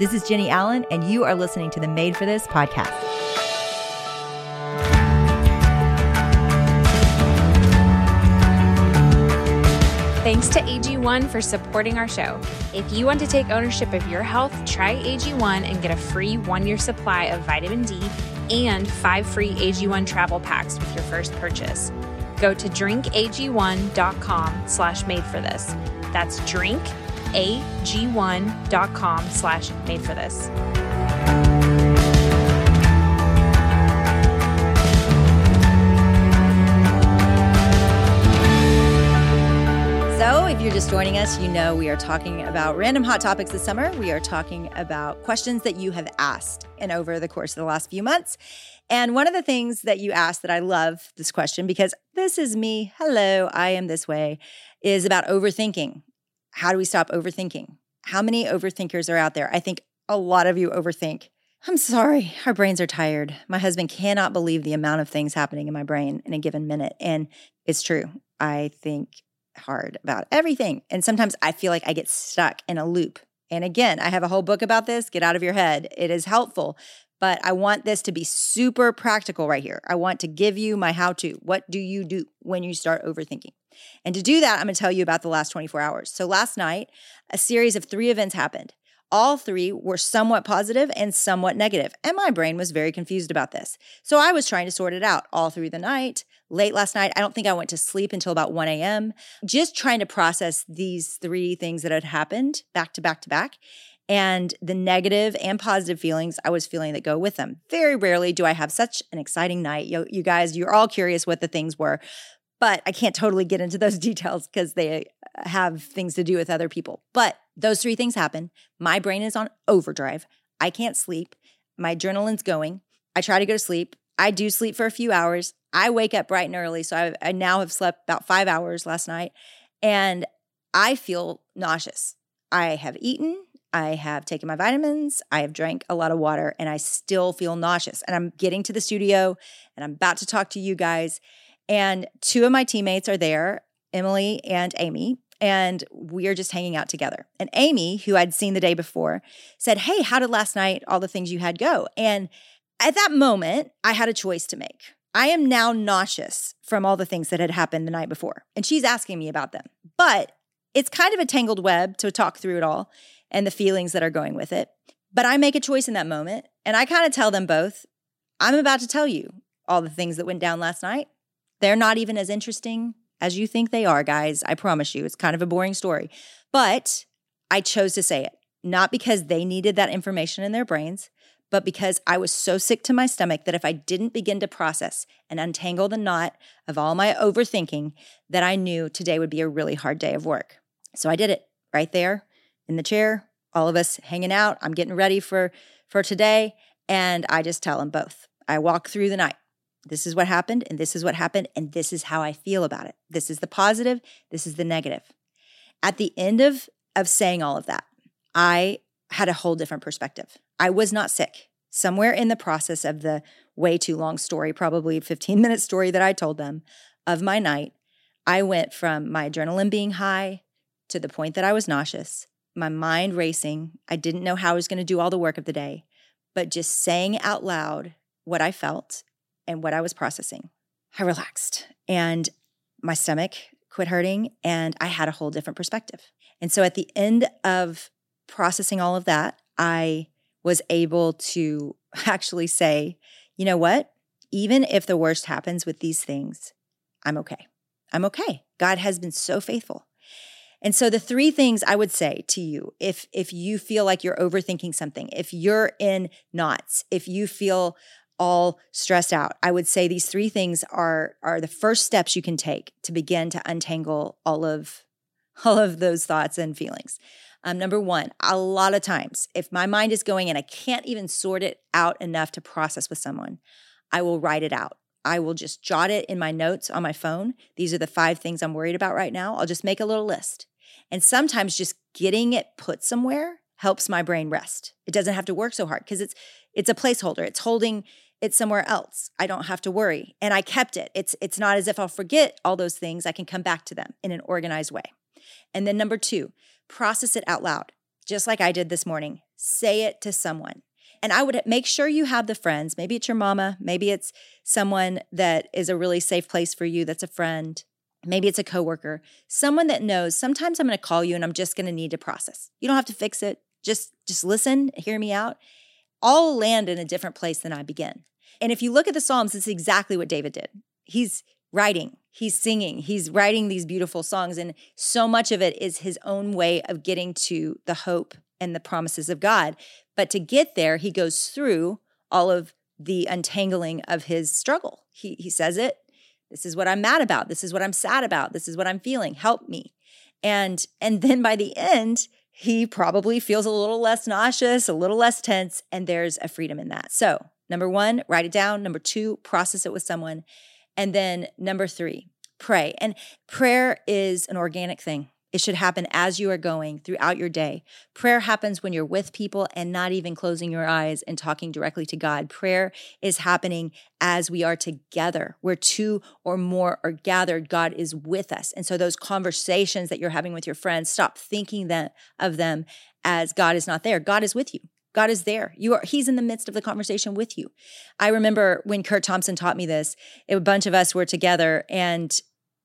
This is Jennie Allen, and you are listening to the Made for This podcast. Thanks to AG1 for supporting our show. If you want to take ownership of your health, try AG1 and get a free one year supply of vitamin D and five free AG1 travel packs with your first purchase. Go to drinkag1.com slash made for this. That's drinkag1.com slash made for this. So, if you're just joining us, you know we are talking about random hot topics this summer. We are talking about questions that you have asked and over the course of the last few months. And one of the things that you asked that I love this question because this is me, hello, I am this way, is about overthinking. How do we stop overthinking? How many overthinkers are out there? I think a lot of you overthink. I'm sorry, our brains are tired. My husband cannot believe the amount of things happening in my brain in a given minute. And it's true. I think hard about everything. And sometimes I feel like I get stuck in a loop. And again, I have a whole book about this. Get out of your head. It is helpful, but I want this to be super practical right here. I want to give you my how to. What do you do when you start overthinking? And to do that, I'm going to tell you about the last 24 hours. So last night, a series of three events happened. All three were somewhat positive and somewhat negative, and my brain was very confused about this. So I was trying to sort it out all through the night. Late last night, I don't think I went to sleep until about 1 a.m., just trying to process these three things that had happened back to back to back and the negative and positive feelings I was feeling that go with them. Very rarely do I have such an exciting night. You, you guys, you're all curious what the things were, but I can't totally get into those details because they uh, have things to do with other people. But those three things happen. My brain is on overdrive. I can't sleep. My adrenaline's going. I try to go to sleep. I do sleep for a few hours. I wake up bright and early. So I, I now have slept about five hours last night and I feel nauseous. I have eaten. I have taken my vitamins. I have drank a lot of water and I still feel nauseous. And I'm getting to the studio and I'm about to talk to you guys. And two of my teammates are there, Emily and Amy, and we are just hanging out together. And Amy, who I'd seen the day before, said, Hey, how did last night, all the things you had go? And at that moment, I had a choice to make. I am now nauseous from all the things that had happened the night before. And she's asking me about them. But it's kind of a tangled web to talk through it all and the feelings that are going with it. But I make a choice in that moment. And I kind of tell them both, I'm about to tell you all the things that went down last night. They're not even as interesting as you think they are, guys. I promise you, it's kind of a boring story. But I chose to say it, not because they needed that information in their brains, but because I was so sick to my stomach that if I didn't begin to process and untangle the knot of all my overthinking, that I knew today would be a really hard day of work. So I did it right there in the chair, all of us hanging out. I'm getting ready for for today, and I just tell them both. I walk through the night. This is what happened, and this is what happened, and this is how I feel about it. This is the positive, this is the negative. At the end of, of saying all of that, I had a whole different perspective. I was not sick. Somewhere in the process of the way too long story, probably 15 minute story that I told them of my night, I went from my adrenaline being high to the point that I was nauseous, my mind racing. I didn't know how I was going to do all the work of the day, but just saying out loud what I felt and what I was processing, I relaxed and my stomach quit hurting and I had a whole different perspective. And so at the end of processing all of that, I was able to actually say, you know what? Even if the worst happens with these things, I'm okay. I'm okay. God has been so faithful. And so the three things I would say to you if if you feel like you're overthinking something, if you're in knots, if you feel all stressed out. I would say these three things are are the first steps you can take to begin to untangle all of all of those thoughts and feelings. Um, number one, a lot of times, if my mind is going and I can't even sort it out enough to process with someone, I will write it out. I will just jot it in my notes on my phone. These are the five things I'm worried about right now. I'll just make a little list. And sometimes just getting it put somewhere helps my brain rest. It doesn't have to work so hard because it's it's a placeholder. It's holding it's somewhere else. I don't have to worry. And I kept it. It's it's not as if I'll forget all those things. I can come back to them in an organized way. And then number 2, process it out loud. just like I did this morning. Say it to someone. And I would make sure you have the friends. Maybe it's your mama. Maybe it's someone that is a really safe place for you that's a friend. Maybe it's a coworker, someone that knows sometimes I'm going to call you and I'm just going to need to process. You don't have to fix it. Just just listen, hear me out. I'll land in a different place than I begin. And if you look at the Psalms, it's exactly what David did. He's writing, he's singing, he's writing these beautiful songs and so much of it is his own way of getting to the hope and the promises of God. But to get there, he goes through all of the untangling of his struggle. He he says it, this is what I'm mad about. This is what I'm sad about. This is what I'm feeling. Help me. And and then by the end, he probably feels a little less nauseous, a little less tense, and there's a freedom in that. So, number 1, write it down. Number 2, process it with someone. And then number 3, pray. And prayer is an organic thing. It should happen as you are going throughout your day. Prayer happens when you're with people and not even closing your eyes and talking directly to God. Prayer is happening as we are together. Where two or more are gathered, God is with us. And so those conversations that you're having with your friends, stop thinking that of them as God is not there. God is with you. God is there. You are he's in the midst of the conversation with you. I remember when Curt Thompson taught me this, a bunch of us were together and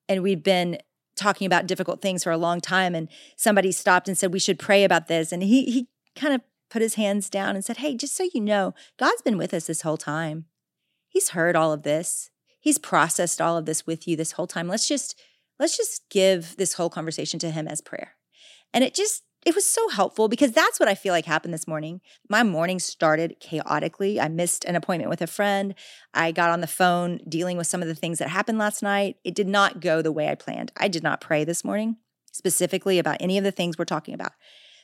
and we'd been talking about difficult things for a long time and somebody stopped and said we should pray about this. And he he kind of put his hands down and said hey just so you know god's been with us this whole time. He's heard all of this. He's processed all of this with you this whole time. Let's just let's just give this whole conversation to him as prayer. And it just it was so helpful because that's what I feel like happened this morning. My morning started chaotically. I missed an appointment with a friend. I got on the phone dealing with some of the things that happened last night. It did not go the way I planned. I did not pray this morning specifically about any of the things we're talking about.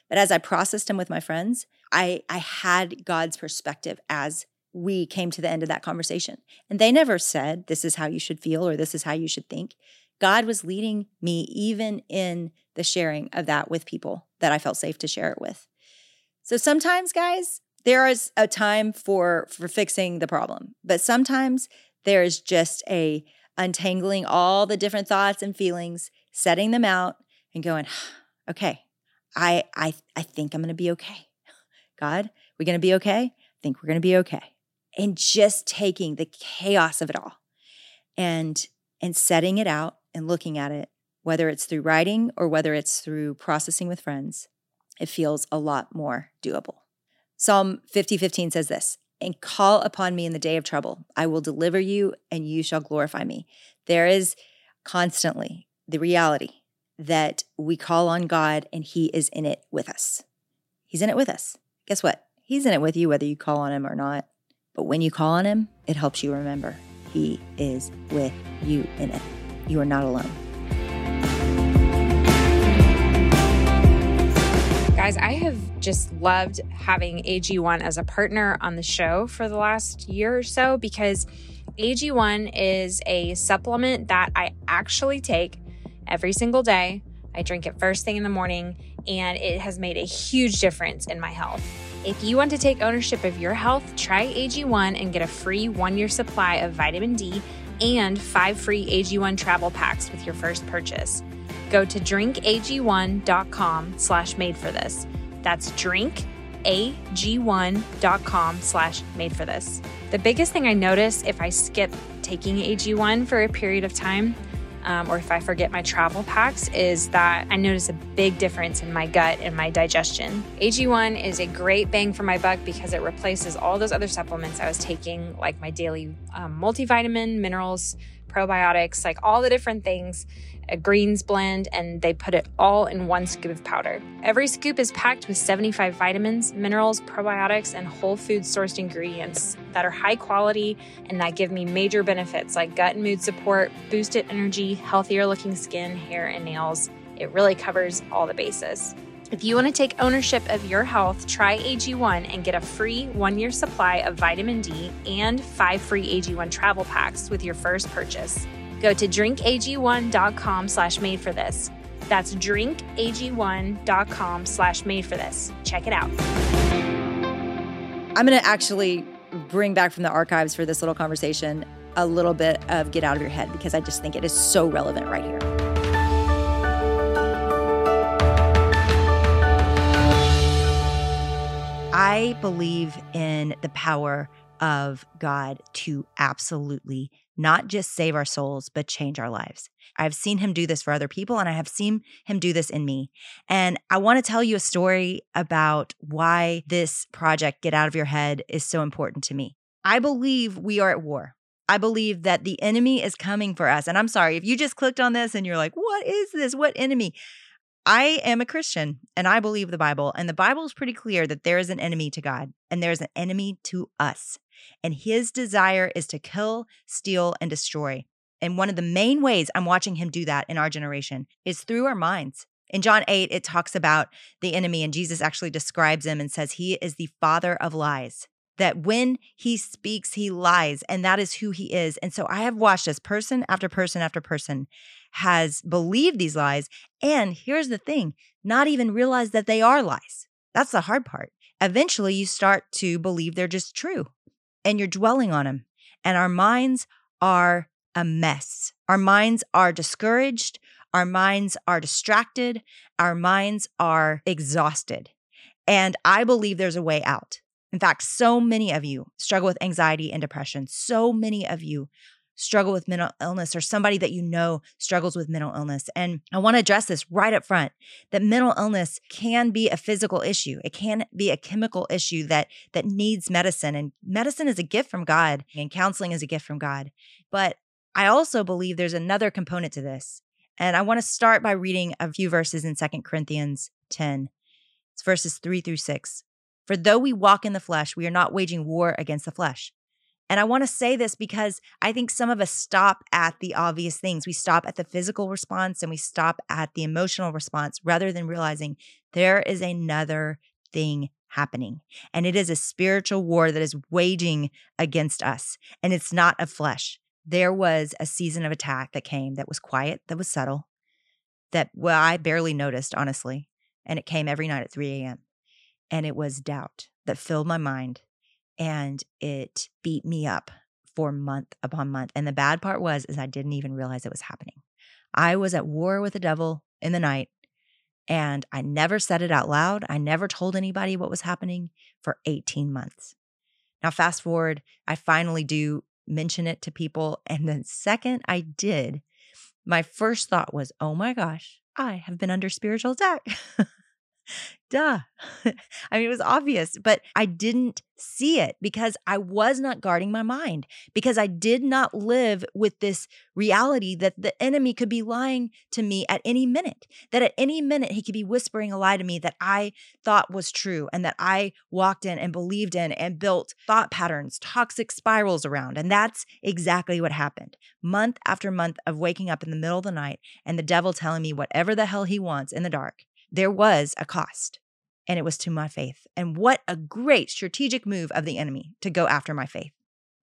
But as I processed them with my friends, I, I had God's perspective as we came to the end of that conversation. And they never said, this is how you should feel or this is how you should think. God was leading me even in the sharing of that with people that I felt safe to share it with. So sometimes, guys, there is a time for for fixing the problem, but sometimes there is just a untangling all the different thoughts and feelings, setting them out and going, okay, I I I think I'm going to be okay. God, we're going to be okay? I think we're going to be okay. And just taking the chaos of it all and and setting it out and looking at it, whether it's through writing or whether it's through processing with friends, it feels a lot more doable. Psalm 50 15 says this and call upon me in the day of trouble. I will deliver you and you shall glorify me. There is constantly the reality that we call on God and He is in it with us. He's in it with us. Guess what? He's in it with you whether you call on Him or not. But when you call on Him, it helps you remember He is with you in it you are not alone. Guys, I have just loved having AG1 as a partner on the show for the last year or so because AG1 is a supplement that I actually take every single day. I drink it first thing in the morning, and it has made a huge difference in my health. If you want to take ownership of your health, try AG1 and get a free one year supply of vitamin D and five free AG1 travel packs with your first purchase. Go to drinkag1.com slash made for this. That's drinkag1.com slash made for this. The biggest thing I notice if I skip taking AG1 for a period of time um, or if I forget my travel packs, is that I notice a big difference in my gut and my digestion. AG1 is a great bang for my buck because it replaces all those other supplements I was taking, like my daily um, multivitamin, minerals, probiotics, like all the different things a greens blend, and they put it all in one scoop of powder. Every scoop is packed with 75 vitamins, minerals, probiotics, and whole food sourced ingredients that are high quality and that give me major benefits like gut and mood support, boosted energy, healthier looking skin, hair, and nails. It really covers all the bases. If you want to take ownership of your health, try AG1 and get a free one year supply of vitamin D and five free AG1 travel packs with your first purchase. Go to drinkag1.com slash made for this. That's drinkag1.com slash made for this. Check it out. I'm going to actually bring back from the archives for this little conversation a little bit of get out of your head because I just think it is so relevant right here. I believe in the power of God to absolutely not just save our souls, but change our lives. I've seen him do this for other people, and I have seen him do this in me. And I want to tell you a story about why this project, Get Out of Your Head, is so important to me. I believe we are at war. I believe that the enemy is coming for us. And I'm sorry if you just clicked on this and you're like, what is this? What enemy? I am a Christian and I believe the Bible. And the Bible is pretty clear that there is an enemy to God and there's an enemy to us. And his desire is to kill, steal, and destroy. And one of the main ways I'm watching him do that in our generation is through our minds. In John 8, it talks about the enemy, and Jesus actually describes him and says he is the father of lies. That when he speaks, he lies, and that is who he is. And so I have watched as person after person after person has believed these lies. And here's the thing not even realize that they are lies. That's the hard part. Eventually, you start to believe they're just true and you're dwelling on them. And our minds are a mess. Our minds are discouraged. Our minds are distracted. Our minds are exhausted. And I believe there's a way out. In fact, so many of you struggle with anxiety and depression. So many of you struggle with mental illness or somebody that you know struggles with mental illness. And I want to address this right up front that mental illness can be a physical issue. It can be a chemical issue that that needs medicine and medicine is a gift from God and counseling is a gift from God. But I also believe there's another component to this. And I want to start by reading a few verses in Second Corinthians 10. It's verses 3 through 6. For though we walk in the flesh, we are not waging war against the flesh. And I want to say this because I think some of us stop at the obvious things. We stop at the physical response and we stop at the emotional response rather than realizing there is another thing happening. And it is a spiritual war that is waging against us. And it's not of flesh. There was a season of attack that came that was quiet, that was subtle, that, well, I barely noticed, honestly. And it came every night at 3 a.m. And it was doubt that filled my mind and it beat me up for month upon month. And the bad part was is I didn't even realize it was happening. I was at war with the devil in the night and I never said it out loud. I never told anybody what was happening for 18 months. Now fast forward, I finally do mention it to people and the second I did, my first thought was, "Oh my gosh, I have been under spiritual attack." Duh. I mean, it was obvious, but I didn't see it because I was not guarding my mind, because I did not live with this reality that the enemy could be lying to me at any minute, that at any minute he could be whispering a lie to me that I thought was true and that I walked in and believed in and built thought patterns, toxic spirals around. And that's exactly what happened. Month after month of waking up in the middle of the night and the devil telling me whatever the hell he wants in the dark there was a cost and it was to my faith. And what a great strategic move of the enemy to go after my faith.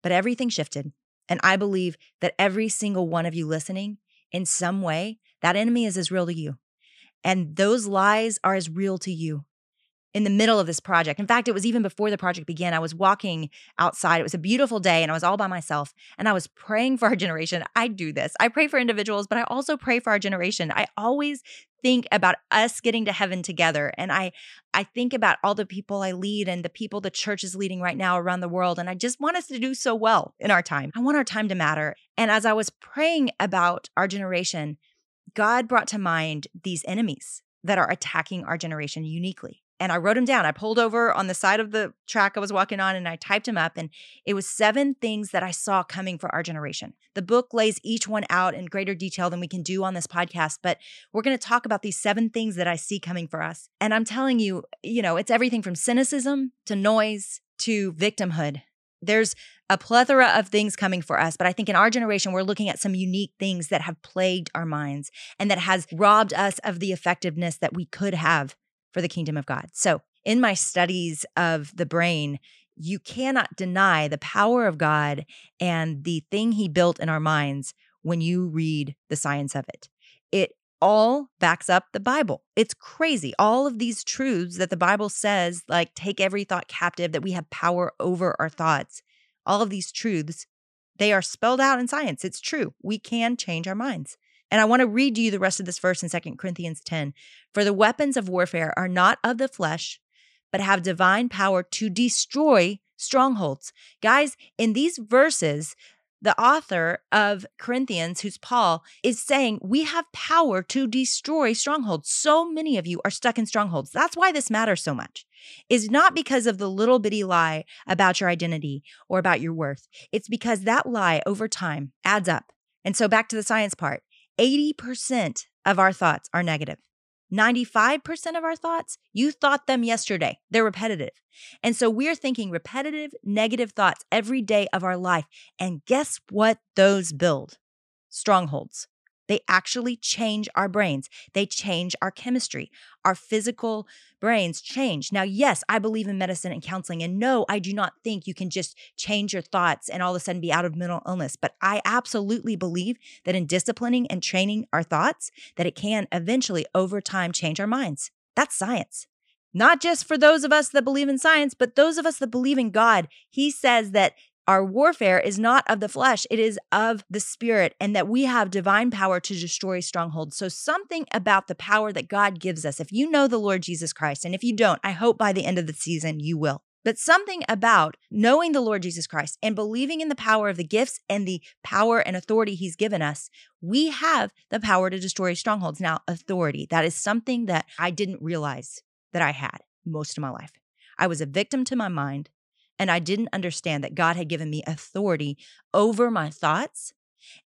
But everything shifted. And I believe that every single one of you listening, in some way, that enemy is as real to you. And those lies are as real to you in the middle of this project. In fact, it was even before the project began. I was walking outside. It was a beautiful day and I was all by myself and I was praying for our generation. I do this. I pray for individuals, but I also pray for our generation. I always think about us getting to heaven together and I I think about all the people I lead and the people the church is leading right now around the world and I just want us to do so well in our time. I want our time to matter. And as I was praying about our generation, God brought to mind these enemies that are attacking our generation uniquely and I wrote them down. I pulled over on the side of the track I was walking on and I typed them up. And it was seven things that I saw coming for our generation. The book lays each one out in greater detail than we can do on this podcast, but we're going to talk about these seven things that I see coming for us. And I'm telling you, you know, it's everything from cynicism to noise to victimhood. There's a plethora of things coming for us, but I think in our generation, we're looking at some unique things that have plagued our minds and that has robbed us of the effectiveness that we could have for the kingdom of God. So, in my studies of the brain, you cannot deny the power of God and the thing he built in our minds when you read the science of it. It all backs up the Bible. It's crazy. All of these truths that the Bible says, like take every thought captive, that we have power over our thoughts, all of these truths, they are spelled out in science. It's true. We can change our minds. And I want to read to you the rest of this verse in 2 Corinthians 10. For the weapons of warfare are not of the flesh, but have divine power to destroy strongholds. Guys, in these verses, the author of Corinthians, who's Paul, is saying we have power to destroy strongholds. So many of you are stuck in strongholds. That's why this matters so much. Is not because of the little bitty lie about your identity or about your worth. It's because that lie over time adds up. And so back to the science part 80% of our thoughts are negative. 95% of our thoughts, you thought them yesterday. They're repetitive. And so we're thinking repetitive negative thoughts every day of our life. And guess what those build? Strongholds. They actually change our brains. They change our chemistry. Our physical brains change. Now, yes, I believe in medicine and counseling. And no, I do not think you can just change your thoughts and all of a sudden be out of mental illness. But I absolutely believe that in disciplining and training our thoughts, that it can eventually over time change our minds. That's science. Not just for those of us that believe in science, but those of us that believe in God. He says that our warfare is not of the flesh, it is of the spirit, and that we have divine power to destroy strongholds. So, something about the power that God gives us, if you know the Lord Jesus Christ, and if you don't, I hope by the end of the season you will. But something about knowing the Lord Jesus Christ and believing in the power of the gifts and the power and authority he's given us, we have the power to destroy strongholds. Now, authority, that is something that I didn't realize that I had most of my life. I was a victim to my mind. And I didn't understand that God had given me authority over my thoughts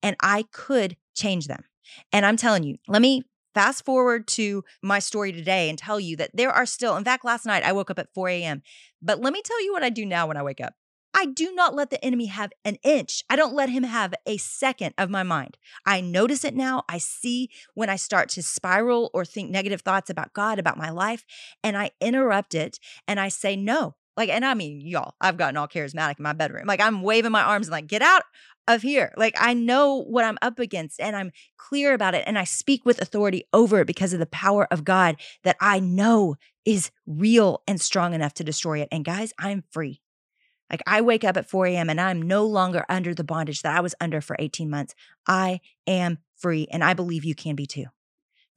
and I could change them. And I'm telling you, let me fast forward to my story today and tell you that there are still, in fact, last night I woke up at 4 a.m. But let me tell you what I do now when I wake up. I do not let the enemy have an inch. I don't let him have a second of my mind. I notice it now. I see when I start to spiral or think negative thoughts about God, about my life, and I interrupt it and I say, No, like, and I mean, y'all, I've gotten all charismatic in my bedroom. Like, I'm waving my arms and like, get out of here. Like, I know what I'm up against and I'm clear about it. And I speak with authority over it because of the power of God that I know is real and strong enough to destroy it. And guys, I'm free. Like, I wake up at 4 a.m. and I'm no longer under the bondage that I was under for 18 months. I am free. And I believe you can be too.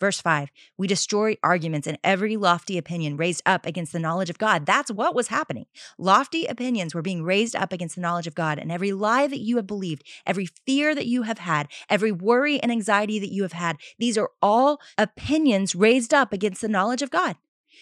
Verse 5 We destroy arguments and every lofty opinion raised up against the knowledge of God. That's what was happening. Lofty opinions were being raised up against the knowledge of God. And every lie that you have believed, every fear that you have had, every worry and anxiety that you have had, these are all opinions raised up against the knowledge of God.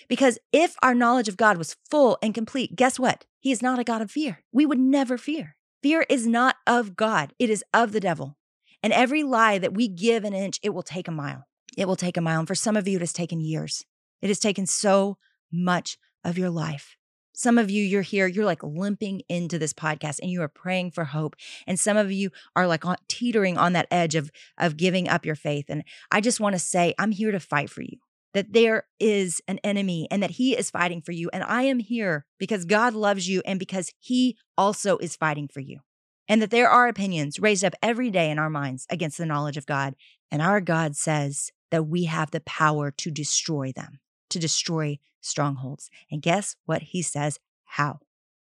Because if our knowledge of God was full and complete, guess what? He is not a God of fear. We would never fear. Fear is not of God, it is of the devil. And every lie that we give an inch, it will take a mile. It will take a mile. And for some of you, it has taken years. It has taken so much of your life. Some of you, you're here, you're like limping into this podcast and you are praying for hope. And some of you are like teetering on that edge of, of giving up your faith. And I just want to say, I'm here to fight for you, that there is an enemy and that he is fighting for you. And I am here because God loves you and because he also is fighting for you. And that there are opinions raised up every day in our minds against the knowledge of God. And our God says, that we have the power to destroy them, to destroy strongholds. And guess what he says? How?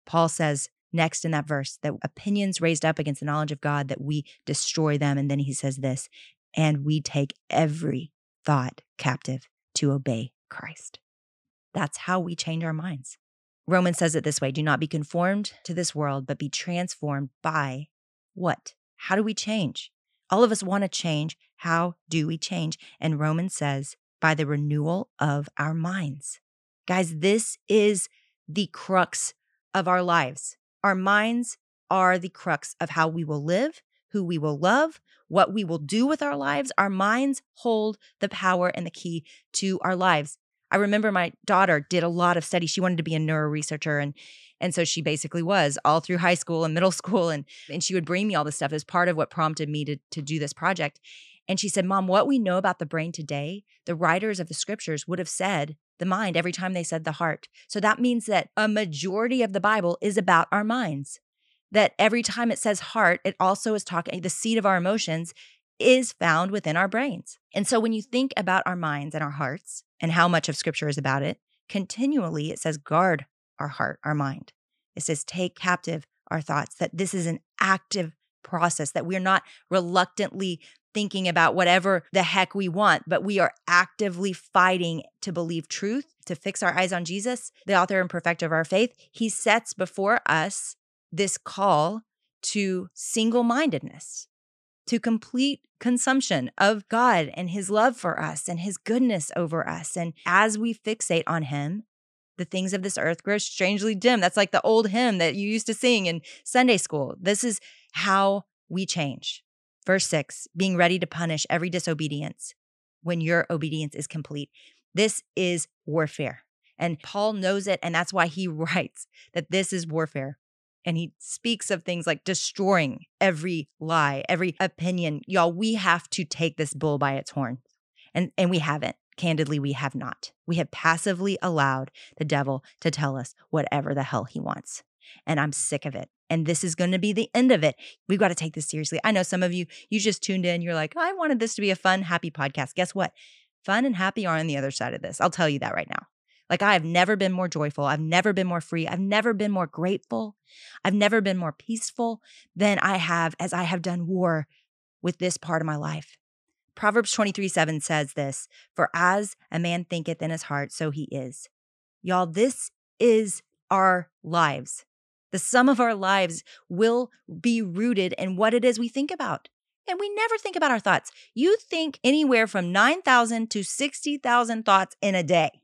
Paul says next in that verse that opinions raised up against the knowledge of God, that we destroy them. And then he says this, and we take every thought captive to obey Christ. That's how we change our minds. Romans says it this way do not be conformed to this world, but be transformed by what? How do we change? All of us want to change. How do we change? And Romans says, by the renewal of our minds. Guys, this is the crux of our lives. Our minds are the crux of how we will live, who we will love, what we will do with our lives. Our minds hold the power and the key to our lives. I remember my daughter did a lot of study. She wanted to be a neuro researcher and and so she basically was all through high school and middle school and and she would bring me all this stuff as part of what prompted me to to do this project. And she said, "Mom, what we know about the brain today, the writers of the scriptures would have said the mind every time they said the heart. So that means that a majority of the Bible is about our minds. That every time it says heart, it also is talking the seat of our emotions is found within our brains. And so when you think about our minds and our hearts and how much of scripture is about it, continually it says, guard our heart, our mind. It says, take captive our thoughts, that this is an active process, that we're not reluctantly thinking about whatever the heck we want, but we are actively fighting to believe truth, to fix our eyes on Jesus, the author and perfecter of our faith. He sets before us this call to single mindedness, to complete consumption of God and his love for us and his goodness over us. And as we fixate on him, the things of this earth grow strangely dim. That's like the old hymn that you used to sing in Sunday school. This is how we change. Verse six, being ready to punish every disobedience when your obedience is complete. This is warfare. And Paul knows it. And that's why he writes that this is warfare. And he speaks of things like destroying every lie, every opinion. Y'all, we have to take this bull by its horn. And, and we haven't. Candidly, we have not. We have passively allowed the devil to tell us whatever the hell he wants. And I'm sick of it. And this is going to be the end of it. We've got to take this seriously. I know some of you, you just tuned in. You're like, I wanted this to be a fun, happy podcast. Guess what? Fun and happy are on the other side of this. I'll tell you that right now. Like, I have never been more joyful. I've never been more free. I've never been more grateful. I've never been more peaceful than I have as I have done war with this part of my life. Proverbs 23 7 says this For as a man thinketh in his heart, so he is. Y'all, this is our lives. The sum of our lives will be rooted in what it is we think about. And we never think about our thoughts. You think anywhere from 9,000 to 60,000 thoughts in a day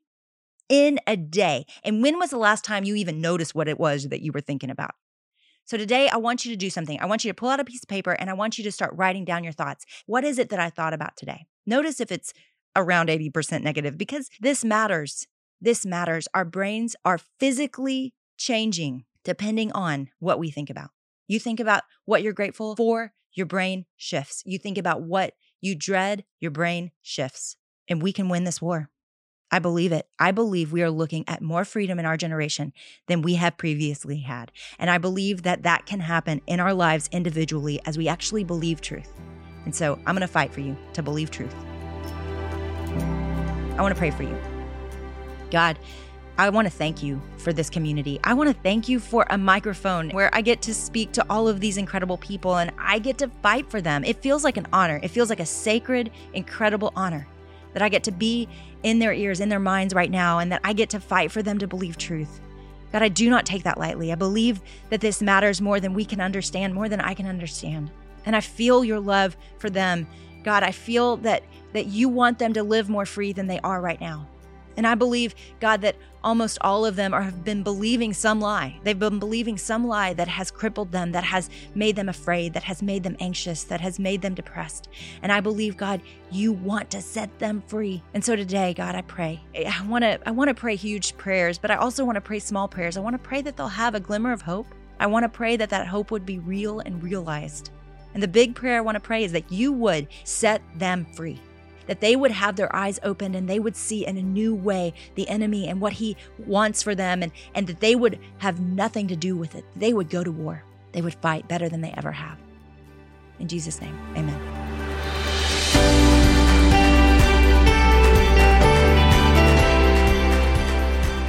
in a day. And when was the last time you even noticed what it was that you were thinking about? So today, I want you to do something. I want you to pull out a piece of paper and I want you to start writing down your thoughts. What is it that I thought about today? Notice if it's around 80% negative because this matters. This matters. Our brains are physically changing depending on what we think about. You think about what you're grateful for, your brain shifts. You think about what you dread, your brain shifts. And we can win this war. I believe it. I believe we are looking at more freedom in our generation than we have previously had. And I believe that that can happen in our lives individually as we actually believe truth. And so I'm going to fight for you to believe truth. I want to pray for you. God, I want to thank you for this community. I want to thank you for a microphone where I get to speak to all of these incredible people and I get to fight for them. It feels like an honor. It feels like a sacred, incredible honor that I get to be in their ears, in their minds right now, and that I get to fight for them to believe truth. God, I do not take that lightly. I believe that this matters more than we can understand, more than I can understand. And I feel your love for them. God, I feel that that you want them to live more free than they are right now. And I believe, God, that almost all of them are, have been believing some lie. They've been believing some lie that has crippled them, that has made them afraid, that has made them anxious, that has made them depressed. And I believe, God, you want to set them free. And so today, God, I pray. I want to I want to pray huge prayers, but I also want to pray small prayers. I want to pray that they'll have a glimmer of hope. I want to pray that that hope would be real and realized. And the big prayer I want to pray is that you would set them free that they would have their eyes opened and they would see in a new way the enemy and what he wants for them, and, and that they would have nothing to do with it. They would go to war, they would fight better than they ever have. In Jesus' name, amen.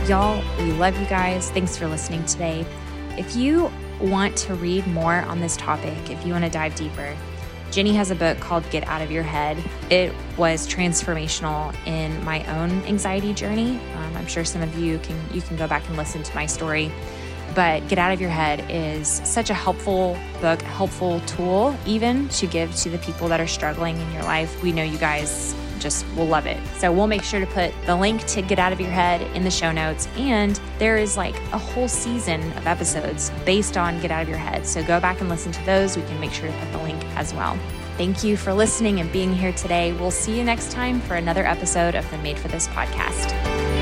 Y'all, we love you guys. Thanks for listening today. If you want to read more on this topic, if you want to dive deeper, Jennie has a book called Get Out of Your Head. It was transformational in my own anxiety journey. Um, I'm sure some of you can you can go back and listen to my story. But Get Out of Your Head is such a helpful book, helpful tool even to give to the people that are struggling in your life. We know you guys just will love it. So we'll make sure to put the link to Get Out of Your Head in the show notes. And there is like a whole season of episodes based on Get Out of Your Head. So go back and listen to those. We can make sure to put the link as well. Thank you for listening and being here today. We'll see you next time for another episode of the Made for This podcast.